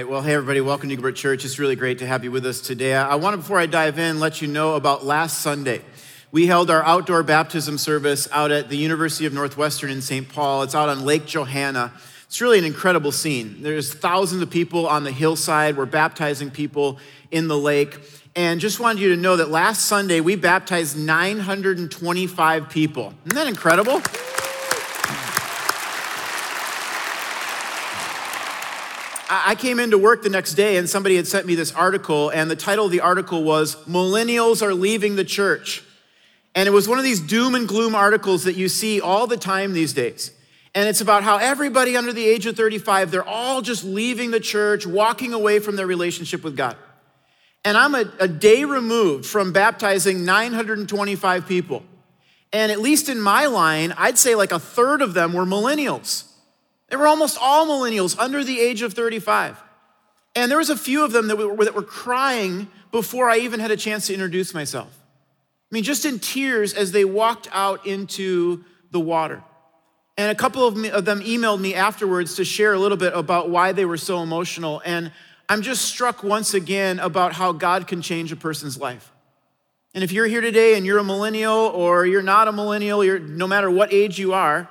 right. Well, hey, everybody. Welcome to Eaglebrook Church. It's really great to have you with us today. I want to, before I dive in, let you know about last Sunday. We held our outdoor baptism service out at the University of Northwestern in St. Paul. It's out on Lake Johanna. It's really an incredible scene. There's thousands of people on the hillside. We're baptizing people in the lake. And just wanted you to know that last Sunday we baptized 925 people. Isn't that incredible? I came into work the next day and somebody had sent me this article, and the title of the article was Millennials Are Leaving the Church. And it was one of these doom and gloom articles that you see all the time these days. And it's about how everybody under the age of 35, they're all just leaving the church, walking away from their relationship with God. And I'm a, a day removed from baptizing 925 people. And at least in my line, I'd say like a third of them were millennials. They were almost all millennials under the age of 35. And there was a few of them that were, that were crying before I even had a chance to introduce myself. I mean, just in tears as they walked out into the water. And a couple of, me, of them emailed me afterwards to share a little bit about why they were so emotional. And I'm just struck once again about how God can change a person's life. And if you're here today and you're a millennial or you're not a millennial, no matter what age you are,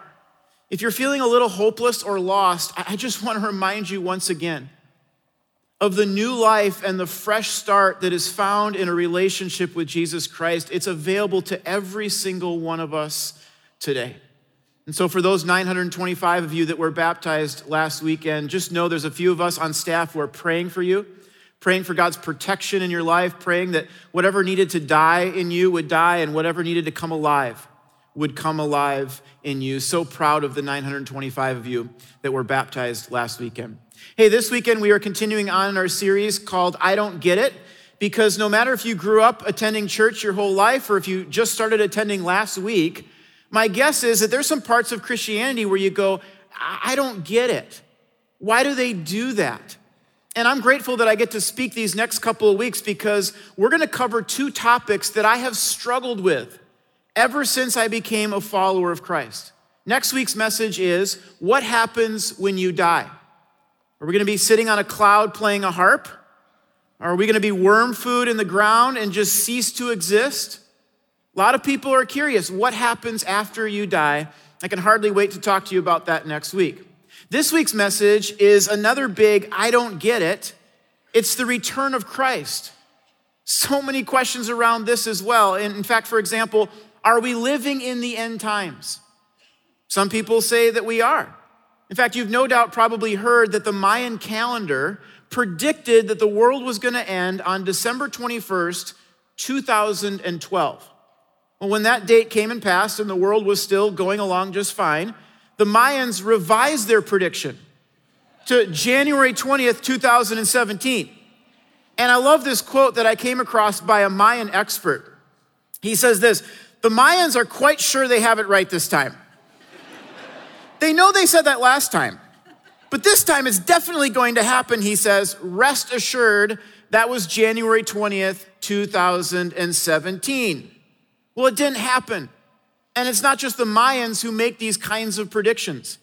if you're feeling a little hopeless or lost, I just want to remind you once again of the new life and the fresh start that is found in a relationship with Jesus Christ. It's available to every single one of us today. And so, for those 925 of you that were baptized last weekend, just know there's a few of us on staff who are praying for you, praying for God's protection in your life, praying that whatever needed to die in you would die and whatever needed to come alive would come alive in you. So proud of the 925 of you that were baptized last weekend. Hey, this weekend we are continuing on in our series called I Don't Get It, because no matter if you grew up attending church your whole life or if you just started attending last week, my guess is that there's some parts of Christianity where you go, I don't get it. Why do they do that? And I'm grateful that I get to speak these next couple of weeks because we're going to cover two topics that I have struggled with ever since I became a follower of Christ. Next week's message is What happens when you die? Are we going to be sitting on a cloud playing a harp? Are we going to be worm food in the ground and just cease to exist? A lot of people are curious what happens after you die? I can hardly wait to talk to you about that next week. This week's message is another big I don't get it. It's the return of Christ. So many questions around this as well. And in fact, for example, are we living in the end times? Some people say that we are. In fact, you've no doubt probably heard that the Mayan calendar predicted that the world was going to end on December 21st, 2012. Well, when that date came and passed and the world was still going along just fine, the Mayans revised their prediction to January 20th, 2017. And I love this quote that I came across by a Mayan expert. He says this the Mayans are quite sure they have it right this time. they know they said that last time, but this time it's definitely going to happen, he says. Rest assured, that was January 20th, 2017. Well, it didn't happen. And it's not just the Mayans who make these kinds of predictions.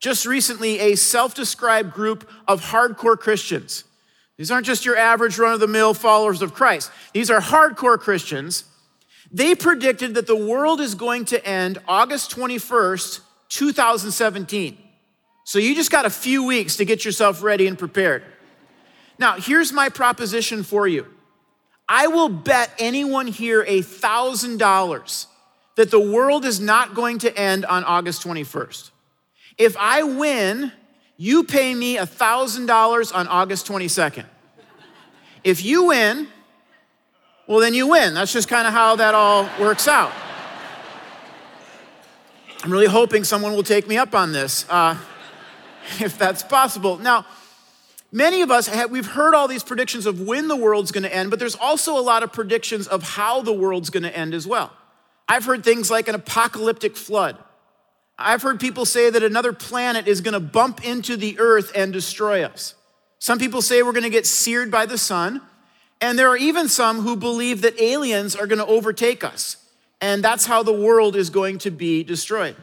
Just recently, a self described group of hardcore Christians. These aren't just your average run of the mill followers of Christ. These are hardcore Christians they predicted that the world is going to end August 21st, 2017. So you just got a few weeks to get yourself ready and prepared. Now, here's my proposition for you I will bet anyone here a $1,000 that the world is not going to end on August 21st. If I win, you pay me a $1,000 on August 22nd. If you win, well, then you win. That's just kind of how that all works out. I'm really hoping someone will take me up on this, uh, if that's possible. Now, many of us have, we've heard all these predictions of when the world's going to end, but there's also a lot of predictions of how the world's going to end as well. I've heard things like an apocalyptic flood. I've heard people say that another planet is going to bump into the earth and destroy us. Some people say we're going to get seared by the sun. And there are even some who believe that aliens are going to overtake us. And that's how the world is going to be destroyed.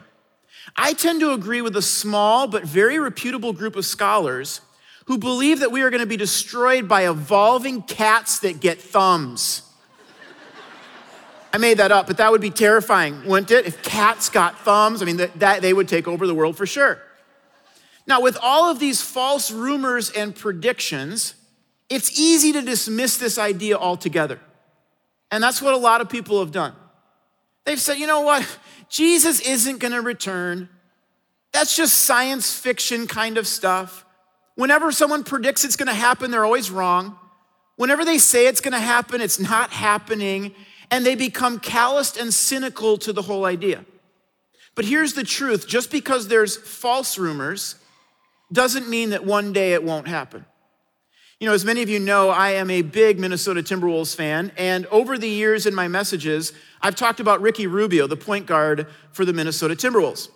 I tend to agree with a small but very reputable group of scholars who believe that we are going to be destroyed by evolving cats that get thumbs. I made that up, but that would be terrifying, wouldn't it? If cats got thumbs, I mean, that, that, they would take over the world for sure. Now, with all of these false rumors and predictions, it's easy to dismiss this idea altogether. And that's what a lot of people have done. They've said, you know what? Jesus isn't going to return. That's just science fiction kind of stuff. Whenever someone predicts it's going to happen, they're always wrong. Whenever they say it's going to happen, it's not happening and they become calloused and cynical to the whole idea. But here's the truth just because there's false rumors doesn't mean that one day it won't happen. You know, as many of you know, I am a big Minnesota Timberwolves fan, and over the years in my messages, I've talked about Ricky Rubio, the point guard for the Minnesota Timberwolves.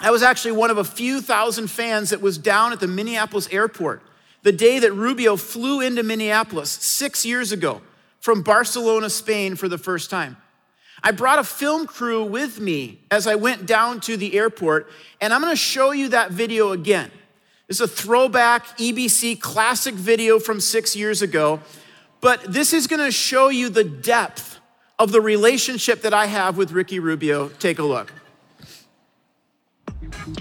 I was actually one of a few thousand fans that was down at the Minneapolis airport the day that Rubio flew into Minneapolis six years ago from Barcelona, Spain for the first time. I brought a film crew with me as I went down to the airport, and I'm gonna show you that video again. It's a throwback EBC classic video from six years ago, but this is gonna show you the depth of the relationship that I have with Ricky Rubio. Take a look.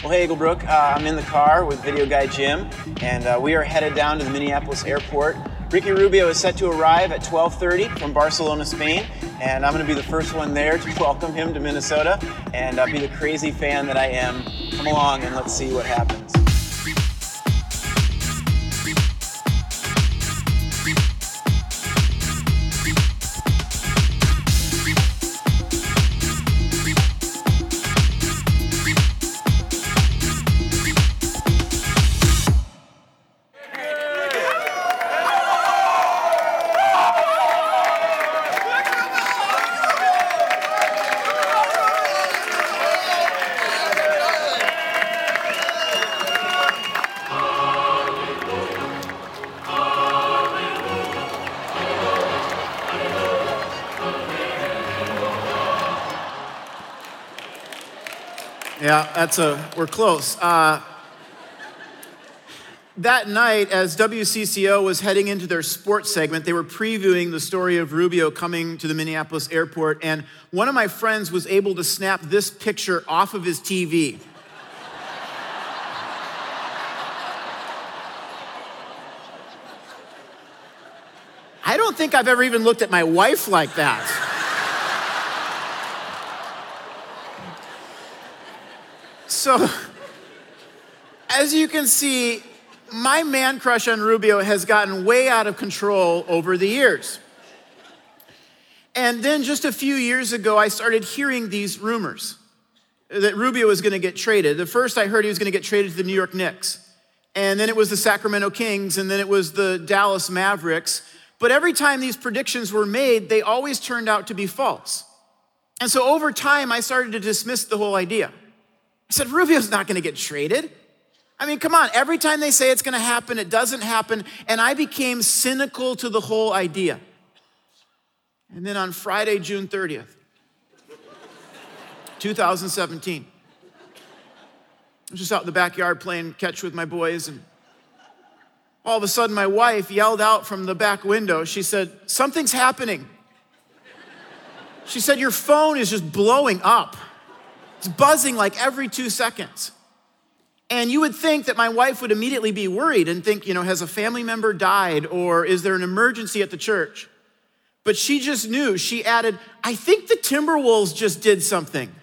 Well, hey, Eaglebrook. Uh, I'm in the car with video guy Jim, and uh, we are headed down to the Minneapolis airport Ricky Rubio is set to arrive at 12:30 from Barcelona, Spain, and I'm going to be the first one there to welcome him to Minnesota and uh, be the crazy fan that I am. Come along and let's see what happens. Yeah, that's a, we're close. Uh, that night, as WCCO was heading into their sports segment, they were previewing the story of Rubio coming to the Minneapolis airport, and one of my friends was able to snap this picture off of his TV. I don't think I've ever even looked at my wife like that. So, as you can see, my man crush on Rubio has gotten way out of control over the years. And then just a few years ago, I started hearing these rumors that Rubio was going to get traded. The first I heard he was going to get traded to the New York Knicks. And then it was the Sacramento Kings, and then it was the Dallas Mavericks. But every time these predictions were made, they always turned out to be false. And so over time, I started to dismiss the whole idea. I said, Rubio's not going to get traded. I mean, come on, every time they say it's going to happen, it doesn't happen. And I became cynical to the whole idea. And then on Friday, June 30th, 2017, I was just out in the backyard playing catch with my boys, and all of a sudden, my wife yelled out from the back window. She said, Something's happening. She said, Your phone is just blowing up. It's buzzing like every two seconds. And you would think that my wife would immediately be worried and think, you know, has a family member died or is there an emergency at the church? But she just knew. She added, I think the Timberwolves just did something.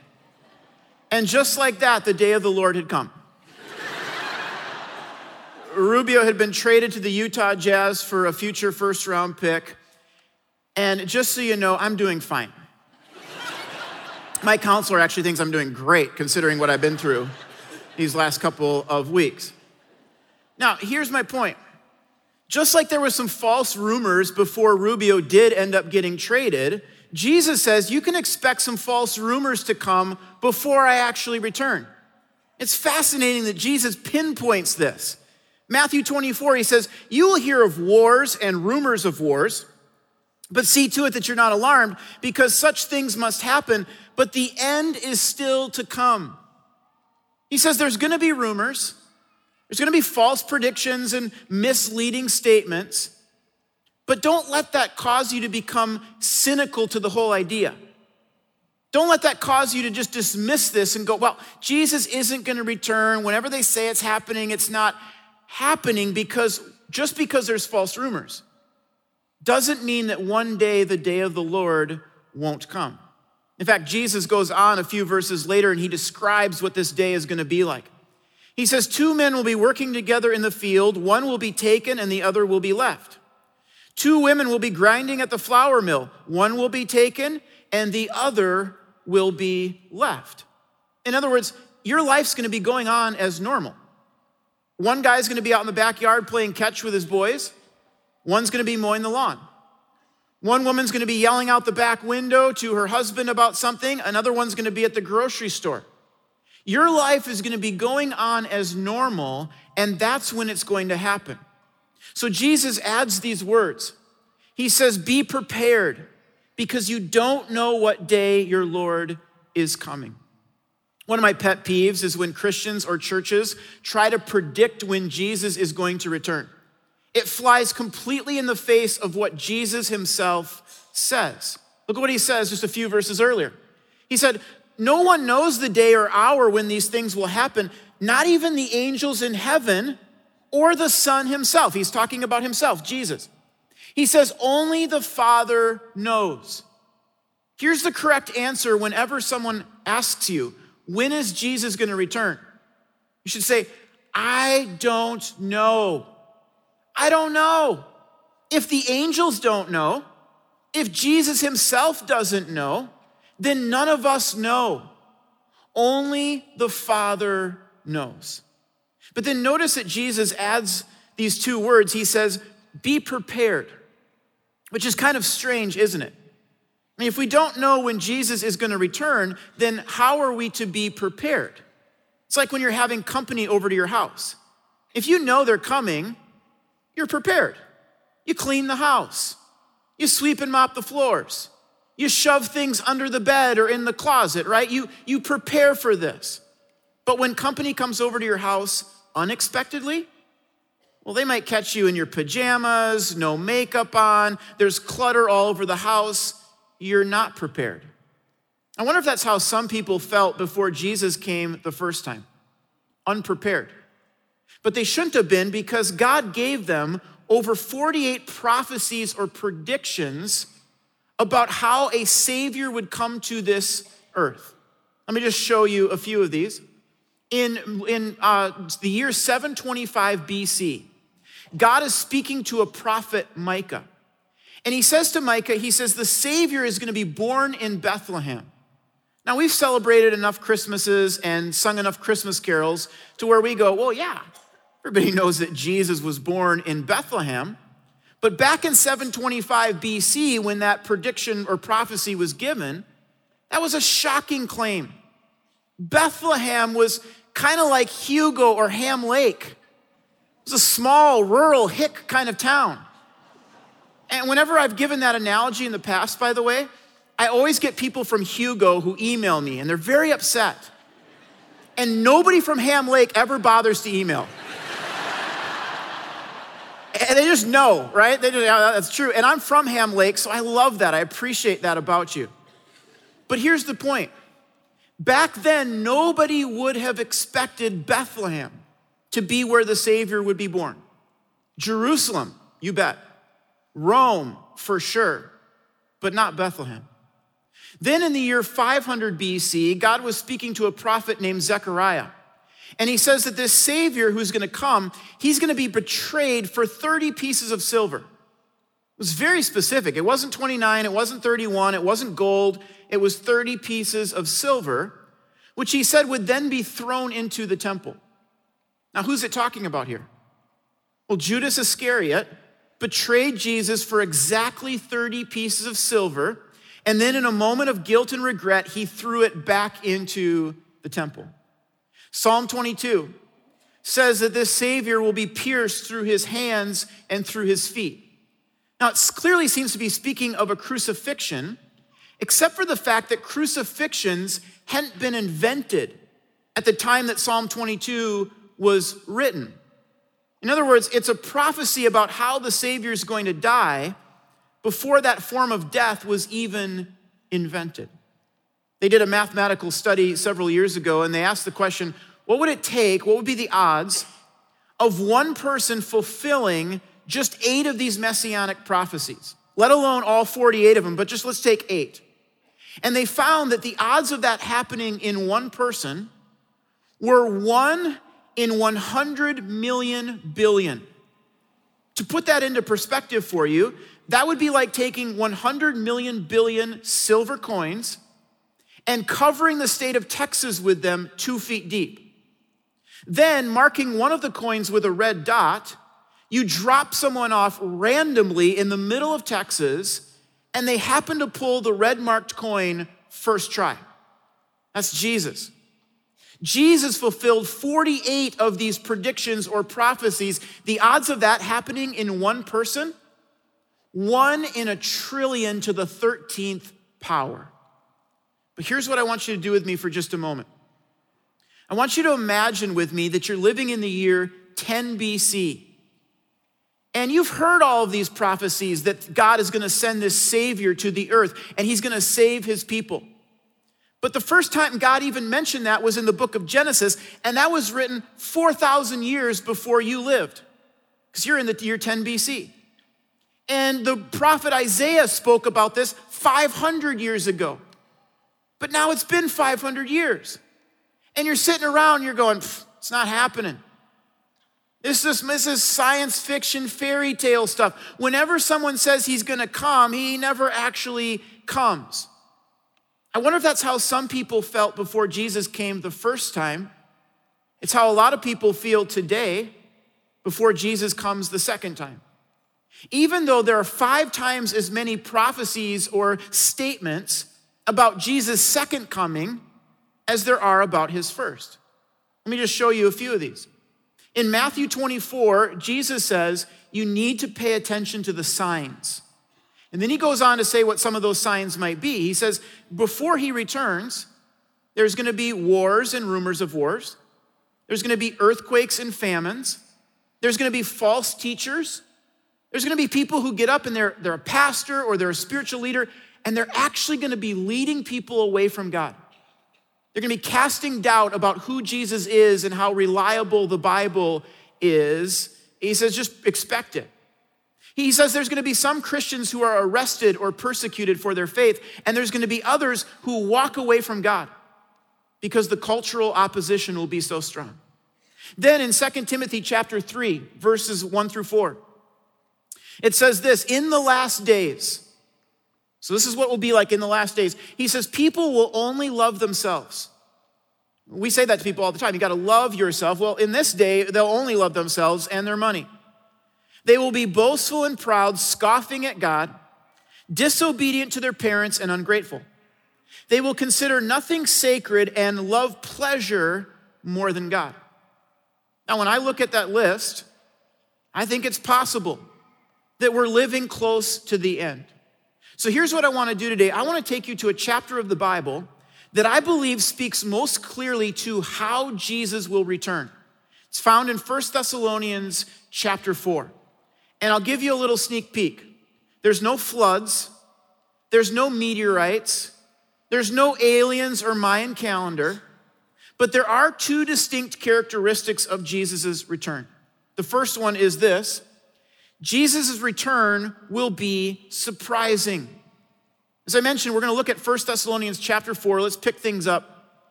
And just like that, the day of the Lord had come. Rubio had been traded to the Utah Jazz for a future first round pick. And just so you know, I'm doing fine. My counselor actually thinks I'm doing great considering what I've been through these last couple of weeks. Now, here's my point. Just like there were some false rumors before Rubio did end up getting traded, Jesus says you can expect some false rumors to come before I actually return. It's fascinating that Jesus pinpoints this. Matthew 24, he says, You will hear of wars and rumors of wars, but see to it that you're not alarmed, because such things must happen, but the end is still to come. He says there's gonna be rumors, There's going to be false predictions and misleading statements, but don't let that cause you to become cynical to the whole idea. Don't let that cause you to just dismiss this and go, well, Jesus isn't going to return. Whenever they say it's happening, it's not happening because just because there's false rumors doesn't mean that one day the day of the Lord won't come. In fact, Jesus goes on a few verses later and he describes what this day is going to be like. He says, Two men will be working together in the field, one will be taken and the other will be left. Two women will be grinding at the flour mill, one will be taken and the other will be left. In other words, your life's going to be going on as normal. One guy's going to be out in the backyard playing catch with his boys, one's going to be mowing the lawn. One woman's going to be yelling out the back window to her husband about something, another one's going to be at the grocery store. Your life is going to be going on as normal, and that's when it's going to happen. So Jesus adds these words. He says, Be prepared because you don't know what day your Lord is coming. One of my pet peeves is when Christians or churches try to predict when Jesus is going to return. It flies completely in the face of what Jesus himself says. Look at what he says just a few verses earlier. He said, No one knows the day or hour when these things will happen, not even the angels in heaven or the Son himself. He's talking about himself, Jesus. He says, Only the Father knows. Here's the correct answer whenever someone asks you, When is Jesus going to return? You should say, I don't know. I don't know. If the angels don't know, if Jesus himself doesn't know, then none of us know. Only the Father knows. But then notice that Jesus adds these two words. He says, Be prepared, which is kind of strange, isn't it? I mean, if we don't know when Jesus is going to return, then how are we to be prepared? It's like when you're having company over to your house. If you know they're coming, you're prepared. You clean the house, you sweep and mop the floors, you shove things under the bed or in the closet, right? You, you prepare for this. But when company comes over to your house unexpectedly, well, they might catch you in your pajamas, no makeup on, there's clutter all over the house. You're not prepared. I wonder if that's how some people felt before Jesus came the first time unprepared. But they shouldn't have been because God gave them over 48 prophecies or predictions about how a Savior would come to this earth. Let me just show you a few of these. In, in uh, the year 725 BC, God is speaking to a prophet, Micah. And he says to Micah, he says, the Savior is going to be born in Bethlehem. Now, we've celebrated enough Christmases and sung enough Christmas carols to where we go, well, yeah, Everybody knows that Jesus was born in Bethlehem. But back in 725 BC, when that prediction or prophecy was given, that was a shocking claim. Bethlehem was kind of like Hugo or Ham Lake. It was a small, rural, hick kind of town. And whenever I've given that analogy in the past, by the way, I always get people from Hugo who email me, and they're very upset. And nobody from Ham Lake ever bothers to email. And they just know, right? They just, yeah, that's true. And I'm from Ham Lake, so I love that. I appreciate that about you. But here's the point back then, nobody would have expected Bethlehem to be where the Savior would be born. Jerusalem, you bet. Rome, for sure, but not Bethlehem. Then in the year 500 BC, God was speaking to a prophet named Zechariah. And he says that this Savior who's going to come, he's going to be betrayed for 30 pieces of silver. It was very specific. It wasn't 29, it wasn't 31, it wasn't gold, it was 30 pieces of silver, which he said would then be thrown into the temple. Now, who's it talking about here? Well, Judas Iscariot betrayed Jesus for exactly 30 pieces of silver, and then in a moment of guilt and regret, he threw it back into the temple. Psalm 22 says that this Savior will be pierced through his hands and through his feet. Now, it clearly seems to be speaking of a crucifixion, except for the fact that crucifixions hadn't been invented at the time that Psalm 22 was written. In other words, it's a prophecy about how the Savior is going to die before that form of death was even invented. They did a mathematical study several years ago and they asked the question what would it take, what would be the odds of one person fulfilling just eight of these messianic prophecies, let alone all 48 of them, but just let's take eight. And they found that the odds of that happening in one person were one in 100 million billion. To put that into perspective for you, that would be like taking 100 million billion silver coins and covering the state of Texas with them two feet deep. Then, marking one of the coins with a red dot, you drop someone off randomly in the middle of Texas, and they happen to pull the red marked coin first try. That's Jesus. Jesus fulfilled 48 of these predictions or prophecies. The odds of that happening in one person, one in a trillion to the 13th power. But here's what I want you to do with me for just a moment. I want you to imagine with me that you're living in the year 10 BC. And you've heard all of these prophecies that God is going to send this Savior to the earth and he's going to save his people. But the first time God even mentioned that was in the book of Genesis, and that was written 4,000 years before you lived, because you're in the year 10 BC. And the prophet Isaiah spoke about this 500 years ago. But now it's been 500 years. And you're sitting around, you're going, it's not happening. This is, this is science fiction fairy tale stuff. Whenever someone says he's gonna come, he never actually comes. I wonder if that's how some people felt before Jesus came the first time. It's how a lot of people feel today before Jesus comes the second time. Even though there are five times as many prophecies or statements about Jesus' second coming as there are about his first. Let me just show you a few of these. In Matthew 24, Jesus says, You need to pay attention to the signs. And then he goes on to say what some of those signs might be. He says, Before he returns, there's going to be wars and rumors of wars. There's going to be earthquakes and famines. There's going to be false teachers. There's going to be people who get up and they're, they're a pastor or they're a spiritual leader, and they're actually going to be leading people away from God. They're going to be casting doubt about who Jesus is and how reliable the Bible is. He says, just expect it. He says there's going to be some Christians who are arrested or persecuted for their faith, and there's going to be others who walk away from God because the cultural opposition will be so strong. Then in 2 Timothy chapter 3, verses 1 through 4, it says this In the last days, so, this is what will be like in the last days. He says, People will only love themselves. We say that to people all the time. You got to love yourself. Well, in this day, they'll only love themselves and their money. They will be boastful and proud, scoffing at God, disobedient to their parents, and ungrateful. They will consider nothing sacred and love pleasure more than God. Now, when I look at that list, I think it's possible that we're living close to the end. So here's what I want to do today I want to take you to a chapter of the Bible that I believe speaks most clearly to how Jesus will return. It's found in 1 Thessalonians chapter 4. And I'll give you a little sneak peek. There's no floods, there's no meteorites, there's no aliens or Mayan calendar, but there are two distinct characteristics of Jesus' return. The first one is this Jesus' return will be surprising. As I mentioned, we're going to look at 1 Thessalonians chapter 4. Let's pick things up.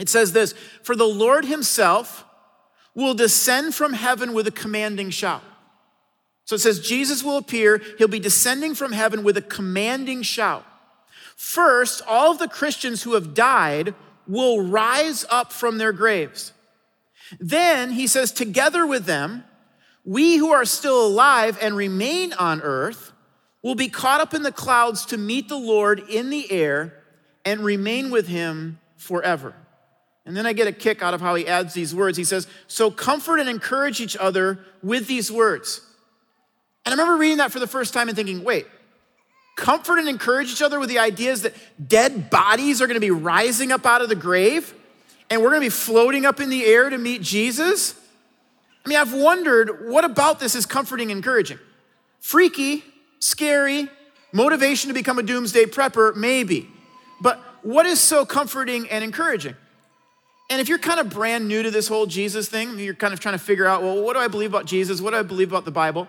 It says this For the Lord himself will descend from heaven with a commanding shout. So it says, Jesus will appear. He'll be descending from heaven with a commanding shout. First, all of the Christians who have died will rise up from their graves. Then he says, together with them, we who are still alive and remain on earth will be caught up in the clouds to meet the Lord in the air and remain with him forever. And then I get a kick out of how he adds these words. He says, So comfort and encourage each other with these words. And I remember reading that for the first time and thinking, wait, comfort and encourage each other with the ideas that dead bodies are gonna be rising up out of the grave and we're gonna be floating up in the air to meet Jesus? I mean, I've wondered what about this is comforting and encouraging? Freaky, scary, motivation to become a doomsday prepper, maybe. But what is so comforting and encouraging? And if you're kind of brand new to this whole Jesus thing, you're kind of trying to figure out, well, what do I believe about Jesus? What do I believe about the Bible?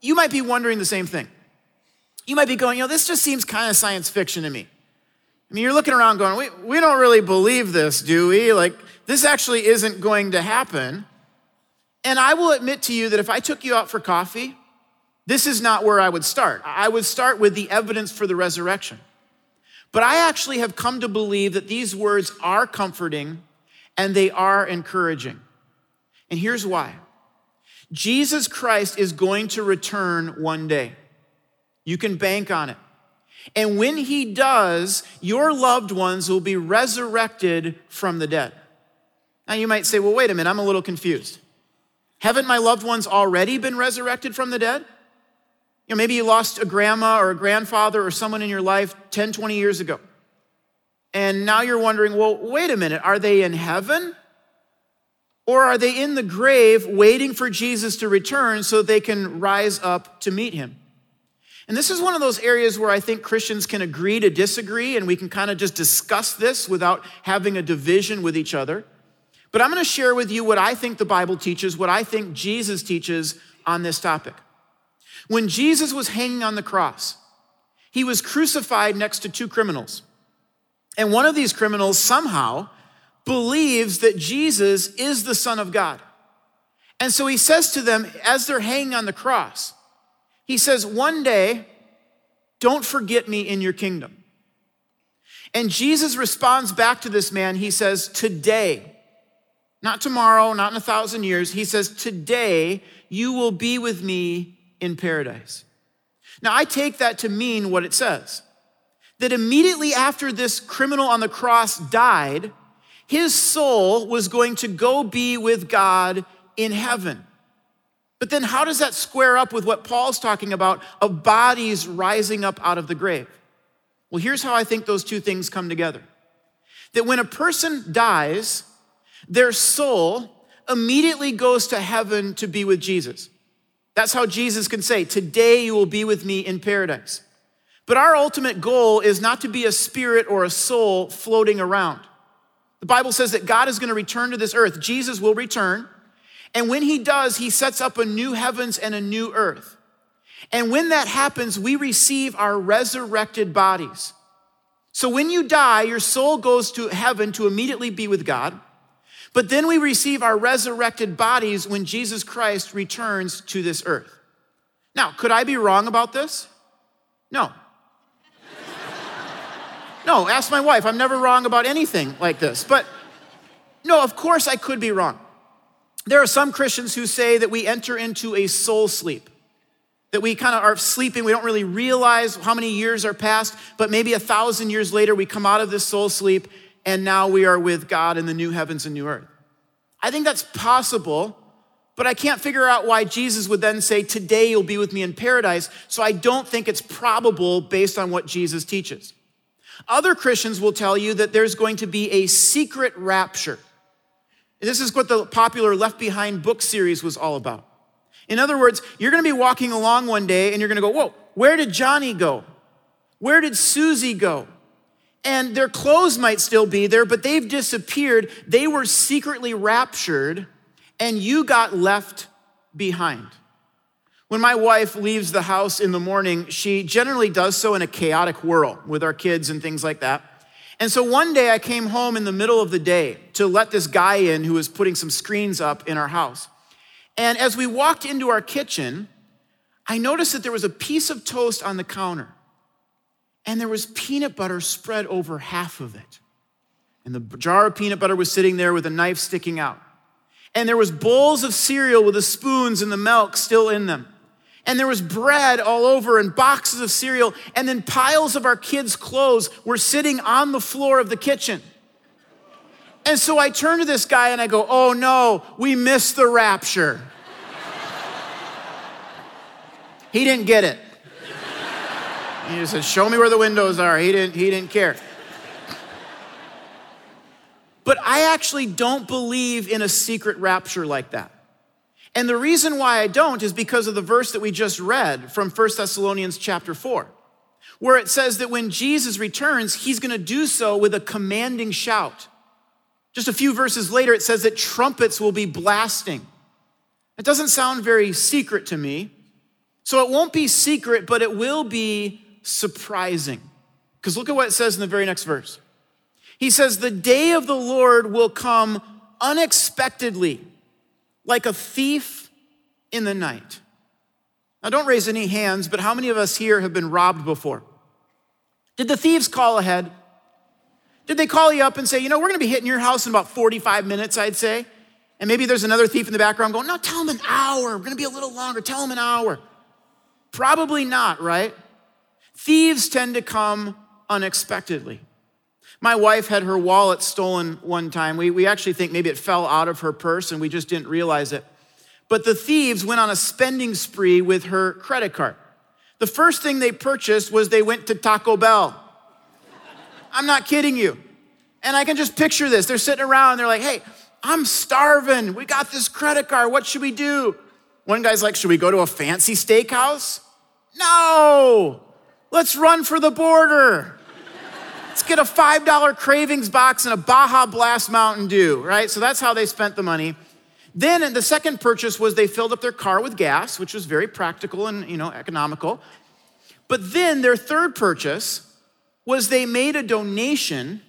You might be wondering the same thing. You might be going, you know, this just seems kind of science fiction to me. I mean, you're looking around going, we, we don't really believe this, do we? Like, this actually isn't going to happen. And I will admit to you that if I took you out for coffee, this is not where I would start. I would start with the evidence for the resurrection. But I actually have come to believe that these words are comforting and they are encouraging. And here's why Jesus Christ is going to return one day. You can bank on it. And when he does, your loved ones will be resurrected from the dead. Now you might say, well, wait a minute, I'm a little confused. Haven't my loved ones already been resurrected from the dead? You know, maybe you lost a grandma or a grandfather or someone in your life 10, 20 years ago. And now you're wondering, well, wait a minute, are they in heaven? Or are they in the grave waiting for Jesus to return so they can rise up to meet him? And this is one of those areas where I think Christians can agree to disagree and we can kind of just discuss this without having a division with each other. But I'm going to share with you what I think the Bible teaches, what I think Jesus teaches on this topic. When Jesus was hanging on the cross, he was crucified next to two criminals. And one of these criminals somehow believes that Jesus is the Son of God. And so he says to them as they're hanging on the cross, he says, One day, don't forget me in your kingdom. And Jesus responds back to this man. He says, Today, not tomorrow, not in a thousand years. He says, Today, you will be with me in paradise. Now, I take that to mean what it says that immediately after this criminal on the cross died, his soul was going to go be with God in heaven. But then, how does that square up with what Paul's talking about of bodies rising up out of the grave? Well, here's how I think those two things come together that when a person dies, their soul immediately goes to heaven to be with Jesus. That's how Jesus can say, Today you will be with me in paradise. But our ultimate goal is not to be a spirit or a soul floating around. The Bible says that God is going to return to this earth. Jesus will return. And when he does, he sets up a new heavens and a new earth. And when that happens, we receive our resurrected bodies. So when you die, your soul goes to heaven to immediately be with God. But then we receive our resurrected bodies when Jesus Christ returns to this earth. Now, could I be wrong about this? No. No, ask my wife. I'm never wrong about anything like this. But no, of course I could be wrong. There are some Christians who say that we enter into a soul sleep, that we kind of are sleeping. We don't really realize how many years are passed, but maybe a thousand years later, we come out of this soul sleep and now we are with God in the new heavens and new earth. I think that's possible, but I can't figure out why Jesus would then say, Today you'll be with me in paradise. So I don't think it's probable based on what Jesus teaches. Other Christians will tell you that there's going to be a secret rapture. This is what the popular Left Behind book series was all about. In other words, you're going to be walking along one day and you're going to go, Whoa, where did Johnny go? Where did Susie go? And their clothes might still be there, but they've disappeared. They were secretly raptured, and you got left behind. When my wife leaves the house in the morning, she generally does so in a chaotic whirl with our kids and things like that. And so one day I came home in the middle of the day to let this guy in who was putting some screens up in our house. And as we walked into our kitchen, I noticed that there was a piece of toast on the counter and there was peanut butter spread over half of it. And the jar of peanut butter was sitting there with a knife sticking out. And there was bowls of cereal with the spoons and the milk still in them and there was bread all over and boxes of cereal, and then piles of our kids' clothes were sitting on the floor of the kitchen. And so I turn to this guy and I go, Oh no, we missed the rapture. he didn't get it. He just said, Show me where the windows are. He didn't, he didn't care. But I actually don't believe in a secret rapture like that. And the reason why I don't is because of the verse that we just read from 1 Thessalonians chapter 4, where it says that when Jesus returns, he's going to do so with a commanding shout. Just a few verses later, it says that trumpets will be blasting. It doesn't sound very secret to me. So it won't be secret, but it will be surprising. Because look at what it says in the very next verse. He says, The day of the Lord will come unexpectedly like a thief in the night. Now, don't raise any hands, but how many of us here have been robbed before? Did the thieves call ahead? Did they call you up and say, you know, we're gonna be hitting your house in about 45 minutes, I'd say? And maybe there's another thief in the background going, no, tell them an hour. We're gonna be a little longer. Tell them an hour. Probably not, right? Thieves tend to come unexpectedly. My wife had her wallet stolen one time. We, we actually think maybe it fell out of her purse and we just didn't realize it. But the thieves went on a spending spree with her credit card. The first thing they purchased was they went to Taco Bell. I'm not kidding you. And I can just picture this. They're sitting around, and they're like, hey, I'm starving. We got this credit card. What should we do? One guy's like, should we go to a fancy steakhouse? No, let's run for the border. Let's get a $5 cravings box and a Baja Blast Mountain Dew, right? So that's how they spent the money. Then the second purchase was they filled up their car with gas, which was very practical and, you know, economical. But then their third purchase was they made a donation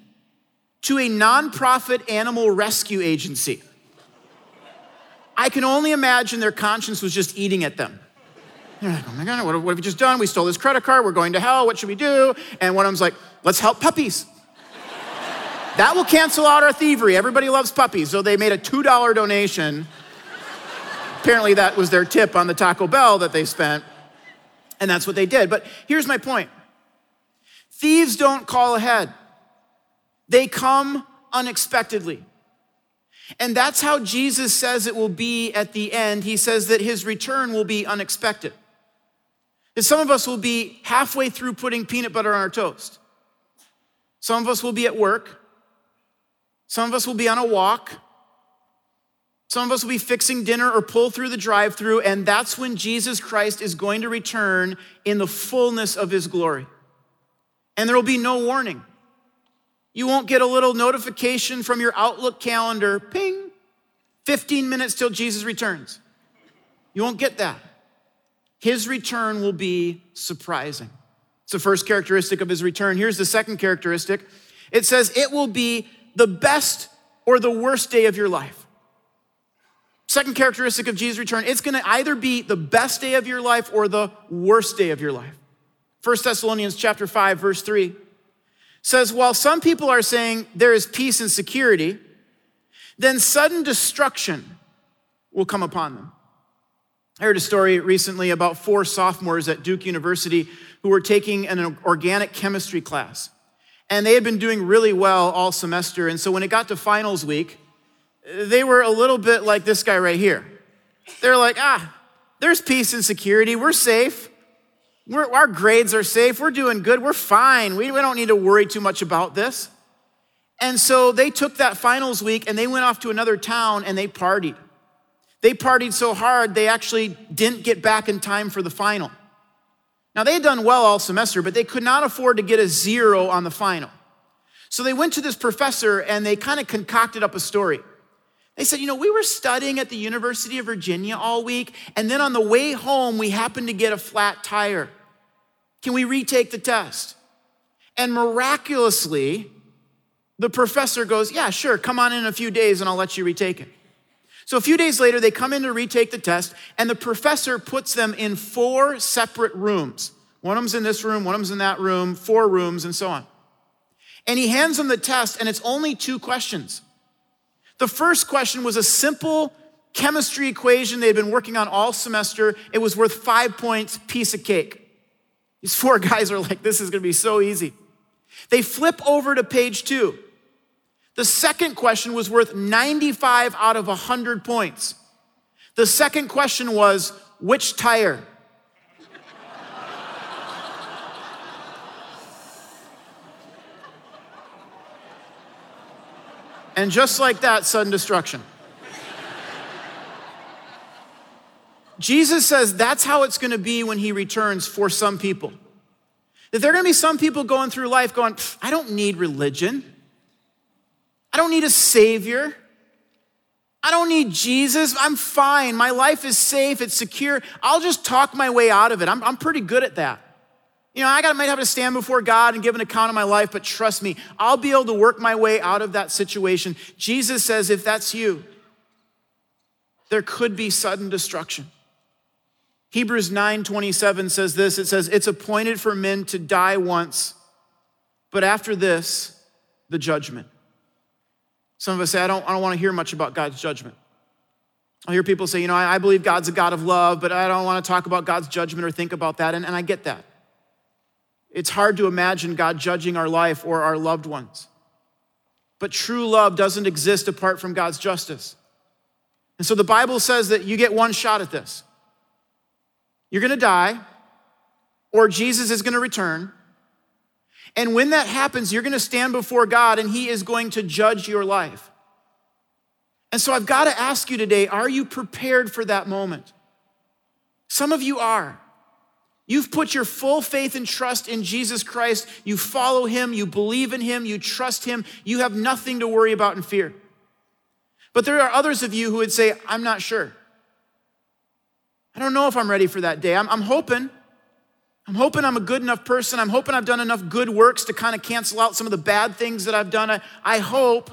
to a nonprofit animal rescue agency. I can only imagine their conscience was just eating at them. Like, oh my God, what have we just done? We stole this credit card. We're going to hell. What should we do? And one of them's like, let's help puppies. that will cancel out our thievery. Everybody loves puppies. So they made a $2 donation. Apparently, that was their tip on the Taco Bell that they spent. And that's what they did. But here's my point thieves don't call ahead, they come unexpectedly. And that's how Jesus says it will be at the end. He says that his return will be unexpected. That some of us will be halfway through putting peanut butter on our toast. Some of us will be at work. Some of us will be on a walk. Some of us will be fixing dinner or pull through the drive through, and that's when Jesus Christ is going to return in the fullness of his glory. And there will be no warning. You won't get a little notification from your Outlook calendar, ping, 15 minutes till Jesus returns. You won't get that. His return will be surprising. It's the first characteristic of his return. Here's the second characteristic it says, it will be the best or the worst day of your life. Second characteristic of Jesus' return, it's gonna either be the best day of your life or the worst day of your life. 1 Thessalonians chapter 5, verse 3 says, while some people are saying there is peace and security, then sudden destruction will come upon them. I heard a story recently about four sophomores at Duke University who were taking an organic chemistry class. And they had been doing really well all semester. And so when it got to finals week, they were a little bit like this guy right here. They're like, ah, there's peace and security. We're safe. We're, our grades are safe. We're doing good. We're fine. We, we don't need to worry too much about this. And so they took that finals week and they went off to another town and they partied. They partied so hard, they actually didn't get back in time for the final. Now, they had done well all semester, but they could not afford to get a zero on the final. So they went to this professor and they kind of concocted up a story. They said, You know, we were studying at the University of Virginia all week, and then on the way home, we happened to get a flat tire. Can we retake the test? And miraculously, the professor goes, Yeah, sure, come on in a few days and I'll let you retake it. So a few days later, they come in to retake the test, and the professor puts them in four separate rooms. One of them's in this room, one of them's in that room, four rooms, and so on. And he hands them the test, and it's only two questions. The first question was a simple chemistry equation they had been working on all semester. It was worth five points, piece of cake. These four guys are like, this is gonna be so easy. They flip over to page two. The second question was worth 95 out of 100 points. The second question was, which tire? and just like that, sudden destruction. Jesus says that's how it's gonna be when he returns for some people. That there are gonna be some people going through life going, I don't need religion. I don't need a savior. I don't need Jesus. I'm fine. My life is safe. It's secure. I'll just talk my way out of it. I'm, I'm pretty good at that. You know, I got, might have to stand before God and give an account of my life, but trust me, I'll be able to work my way out of that situation. Jesus says, if that's you, there could be sudden destruction. Hebrews 9:27 says this it says it's appointed for men to die once but after this the judgment. Some of us say I don't I don't want to hear much about God's judgment. I hear people say, you know, I, I believe God's a God of love, but I don't want to talk about God's judgment or think about that. And, and I get that. It's hard to imagine God judging our life or our loved ones. But true love doesn't exist apart from God's justice. And so the Bible says that you get one shot at this. You're gonna die, or Jesus is gonna return. And when that happens, you're gonna stand before God and He is going to judge your life. And so I've gotta ask you today are you prepared for that moment? Some of you are. You've put your full faith and trust in Jesus Christ. You follow him, you believe in him, you trust him. You have nothing to worry about and fear. But there are others of you who would say, I'm not sure. I don't know if I'm ready for that day. I'm, I'm hoping. I'm hoping I'm a good enough person. I'm hoping I've done enough good works to kind of cancel out some of the bad things that I've done. I, I hope,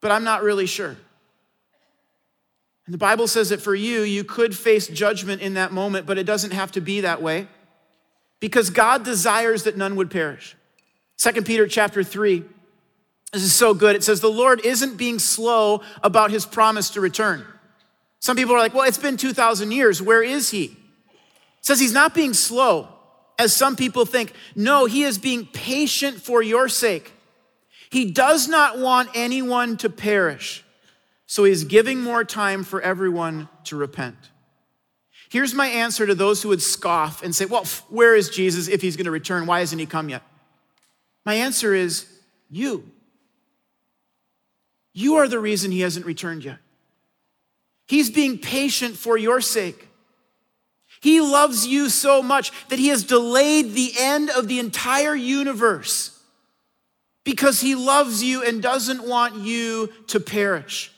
but I'm not really sure. And the Bible says that for you, you could face judgment in that moment, but it doesn't have to be that way because God desires that none would perish. 2 Peter chapter 3. This is so good. It says, The Lord isn't being slow about his promise to return. Some people are like, Well, it's been 2,000 years. Where is he? Says he's not being slow, as some people think. No, he is being patient for your sake. He does not want anyone to perish so he's giving more time for everyone to repent. Here's my answer to those who would scoff and say, Well, where is Jesus if he's going to return? Why hasn't he come yet? My answer is you. You are the reason he hasn't returned yet. He's being patient for your sake. He loves you so much that he has delayed the end of the entire universe because he loves you and doesn't want you to perish.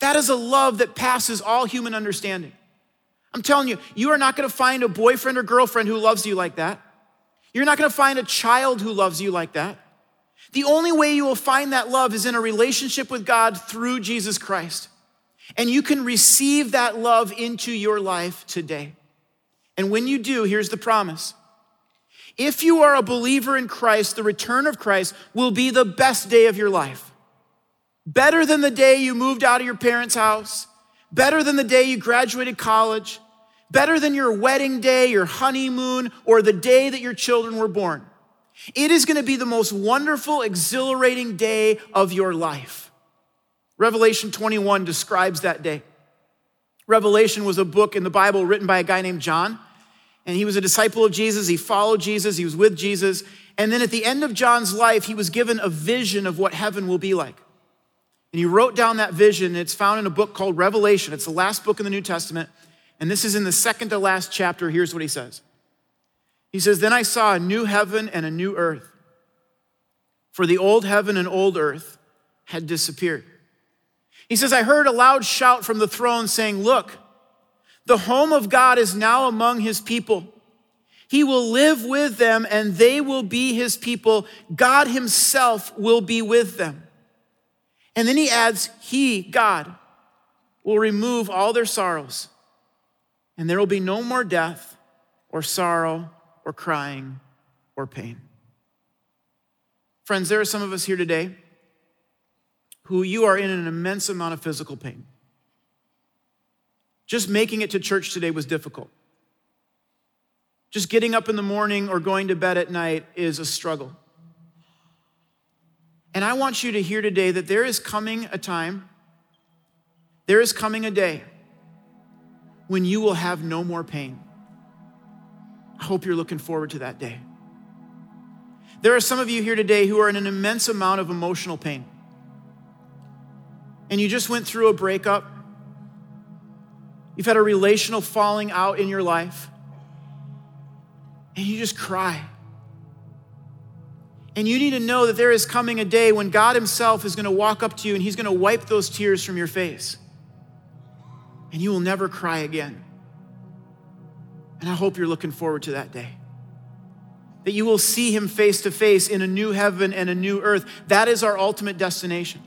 That is a love that passes all human understanding. I'm telling you, you are not gonna find a boyfriend or girlfriend who loves you like that. You're not gonna find a child who loves you like that. The only way you will find that love is in a relationship with God through Jesus Christ. And you can receive that love into your life today. And when you do, here's the promise. If you are a believer in Christ, the return of Christ will be the best day of your life. Better than the day you moved out of your parents' house. Better than the day you graduated college. Better than your wedding day, your honeymoon, or the day that your children were born. It is going to be the most wonderful, exhilarating day of your life. Revelation 21 describes that day. Revelation was a book in the Bible written by a guy named John, and he was a disciple of Jesus. He followed Jesus, he was with Jesus. And then at the end of John's life, he was given a vision of what heaven will be like. And he wrote down that vision. It's found in a book called Revelation. It's the last book in the New Testament. And this is in the second to last chapter. Here's what he says He says, Then I saw a new heaven and a new earth, for the old heaven and old earth had disappeared. He says, I heard a loud shout from the throne saying, Look, the home of God is now among his people. He will live with them and they will be his people. God himself will be with them. And then he adds, He, God, will remove all their sorrows, and there will be no more death or sorrow or crying or pain. Friends, there are some of us here today who you are in an immense amount of physical pain. Just making it to church today was difficult. Just getting up in the morning or going to bed at night is a struggle. And I want you to hear today that there is coming a time, there is coming a day when you will have no more pain. I hope you're looking forward to that day. There are some of you here today who are in an immense amount of emotional pain. And you just went through a breakup. You've had a relational falling out in your life, and you just cry. And you need to know that there is coming a day when God Himself is going to walk up to you and He's going to wipe those tears from your face. And you will never cry again. And I hope you're looking forward to that day. That you will see Him face to face in a new heaven and a new earth. That is our ultimate destination.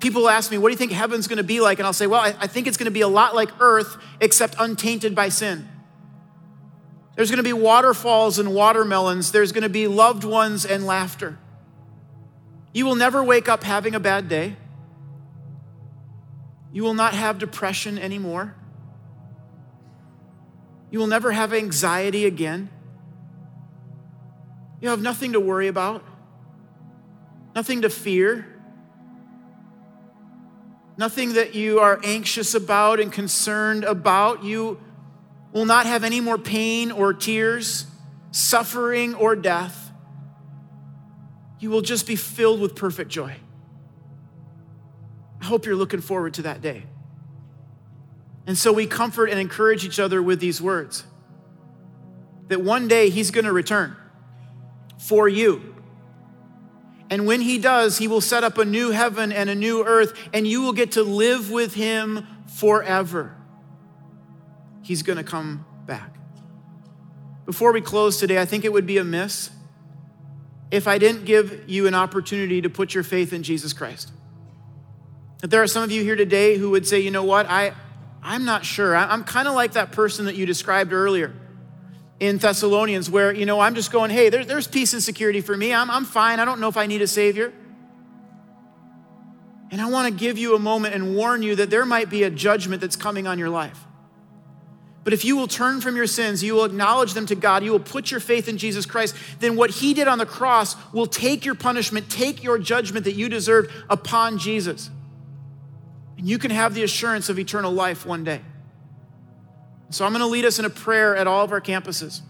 People ask me, What do you think heaven's going to be like? And I'll say, Well, I, I think it's going to be a lot like earth, except untainted by sin. There's going to be waterfalls and watermelons. There's going to be loved ones and laughter. You will never wake up having a bad day. You will not have depression anymore. You will never have anxiety again. You have nothing to worry about, nothing to fear, nothing that you are anxious about and concerned about. You will not have any more pain or tears, suffering or death. You will just be filled with perfect joy. I hope you're looking forward to that day. And so we comfort and encourage each other with these words that one day He's going to return for you. And when He does, He will set up a new heaven and a new earth, and you will get to live with Him forever he's going to come back. Before we close today, I think it would be amiss if I didn't give you an opportunity to put your faith in Jesus Christ. That there are some of you here today who would say, you know what, I, I'm not sure. I'm kind of like that person that you described earlier in Thessalonians, where, you know, I'm just going, hey, there, there's peace and security for me. I'm, I'm fine. I don't know if I need a Savior. And I want to give you a moment and warn you that there might be a judgment that's coming on your life. But if you will turn from your sins, you will acknowledge them to God, you will put your faith in Jesus Christ, then what He did on the cross will take your punishment, take your judgment that you deserved upon Jesus. And you can have the assurance of eternal life one day. So I'm going to lead us in a prayer at all of our campuses.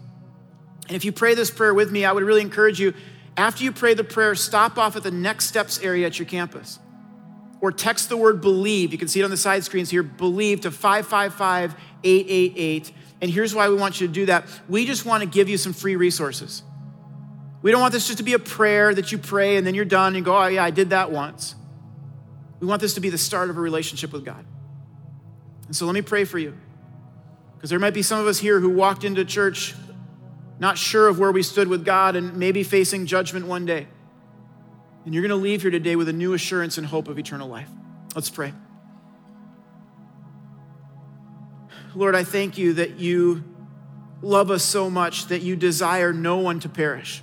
And if you pray this prayer with me, I would really encourage you, after you pray the prayer, stop off at the next steps area at your campus or text the word believe. You can see it on the side screens here believe to 555 888. And here's why we want you to do that. We just want to give you some free resources. We don't want this just to be a prayer that you pray and then you're done and go, oh, yeah, I did that once. We want this to be the start of a relationship with God. And so let me pray for you. Because there might be some of us here who walked into church not sure of where we stood with God and maybe facing judgment one day. And you're going to leave here today with a new assurance and hope of eternal life. Let's pray. Lord, I thank you that you love us so much that you desire no one to perish.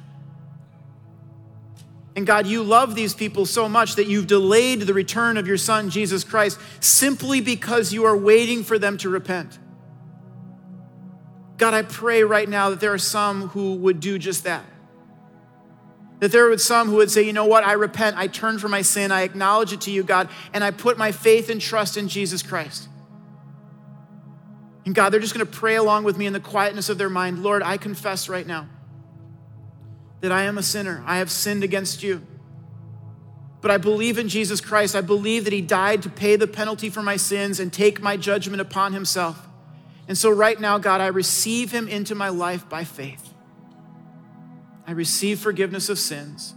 And God, you love these people so much that you've delayed the return of your Son, Jesus Christ, simply because you are waiting for them to repent. God, I pray right now that there are some who would do just that. That there would some who would say, you know what, I repent, I turn from my sin, I acknowledge it to you, God, and I put my faith and trust in Jesus Christ. And God, they're just gonna pray along with me in the quietness of their mind. Lord, I confess right now that I am a sinner. I have sinned against you. But I believe in Jesus Christ. I believe that He died to pay the penalty for my sins and take my judgment upon Himself. And so, right now, God, I receive Him into my life by faith. I receive forgiveness of sins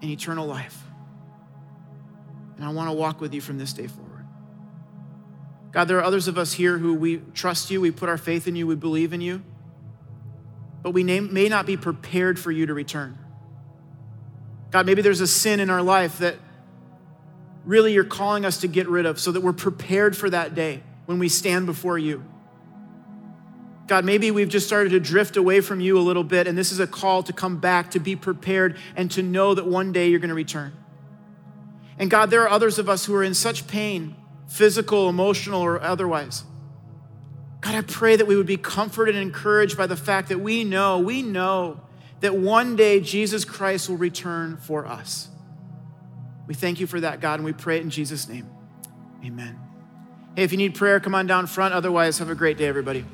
and eternal life. And I want to walk with you from this day forward. God, there are others of us here who we trust you, we put our faith in you, we believe in you, but we may not be prepared for you to return. God, maybe there's a sin in our life that really you're calling us to get rid of so that we're prepared for that day when we stand before you. God, maybe we've just started to drift away from you a little bit, and this is a call to come back, to be prepared, and to know that one day you're going to return. And God, there are others of us who are in such pain, physical, emotional, or otherwise. God, I pray that we would be comforted and encouraged by the fact that we know, we know that one day Jesus Christ will return for us. We thank you for that, God, and we pray it in Jesus' name. Amen. Hey, if you need prayer, come on down front. Otherwise, have a great day, everybody.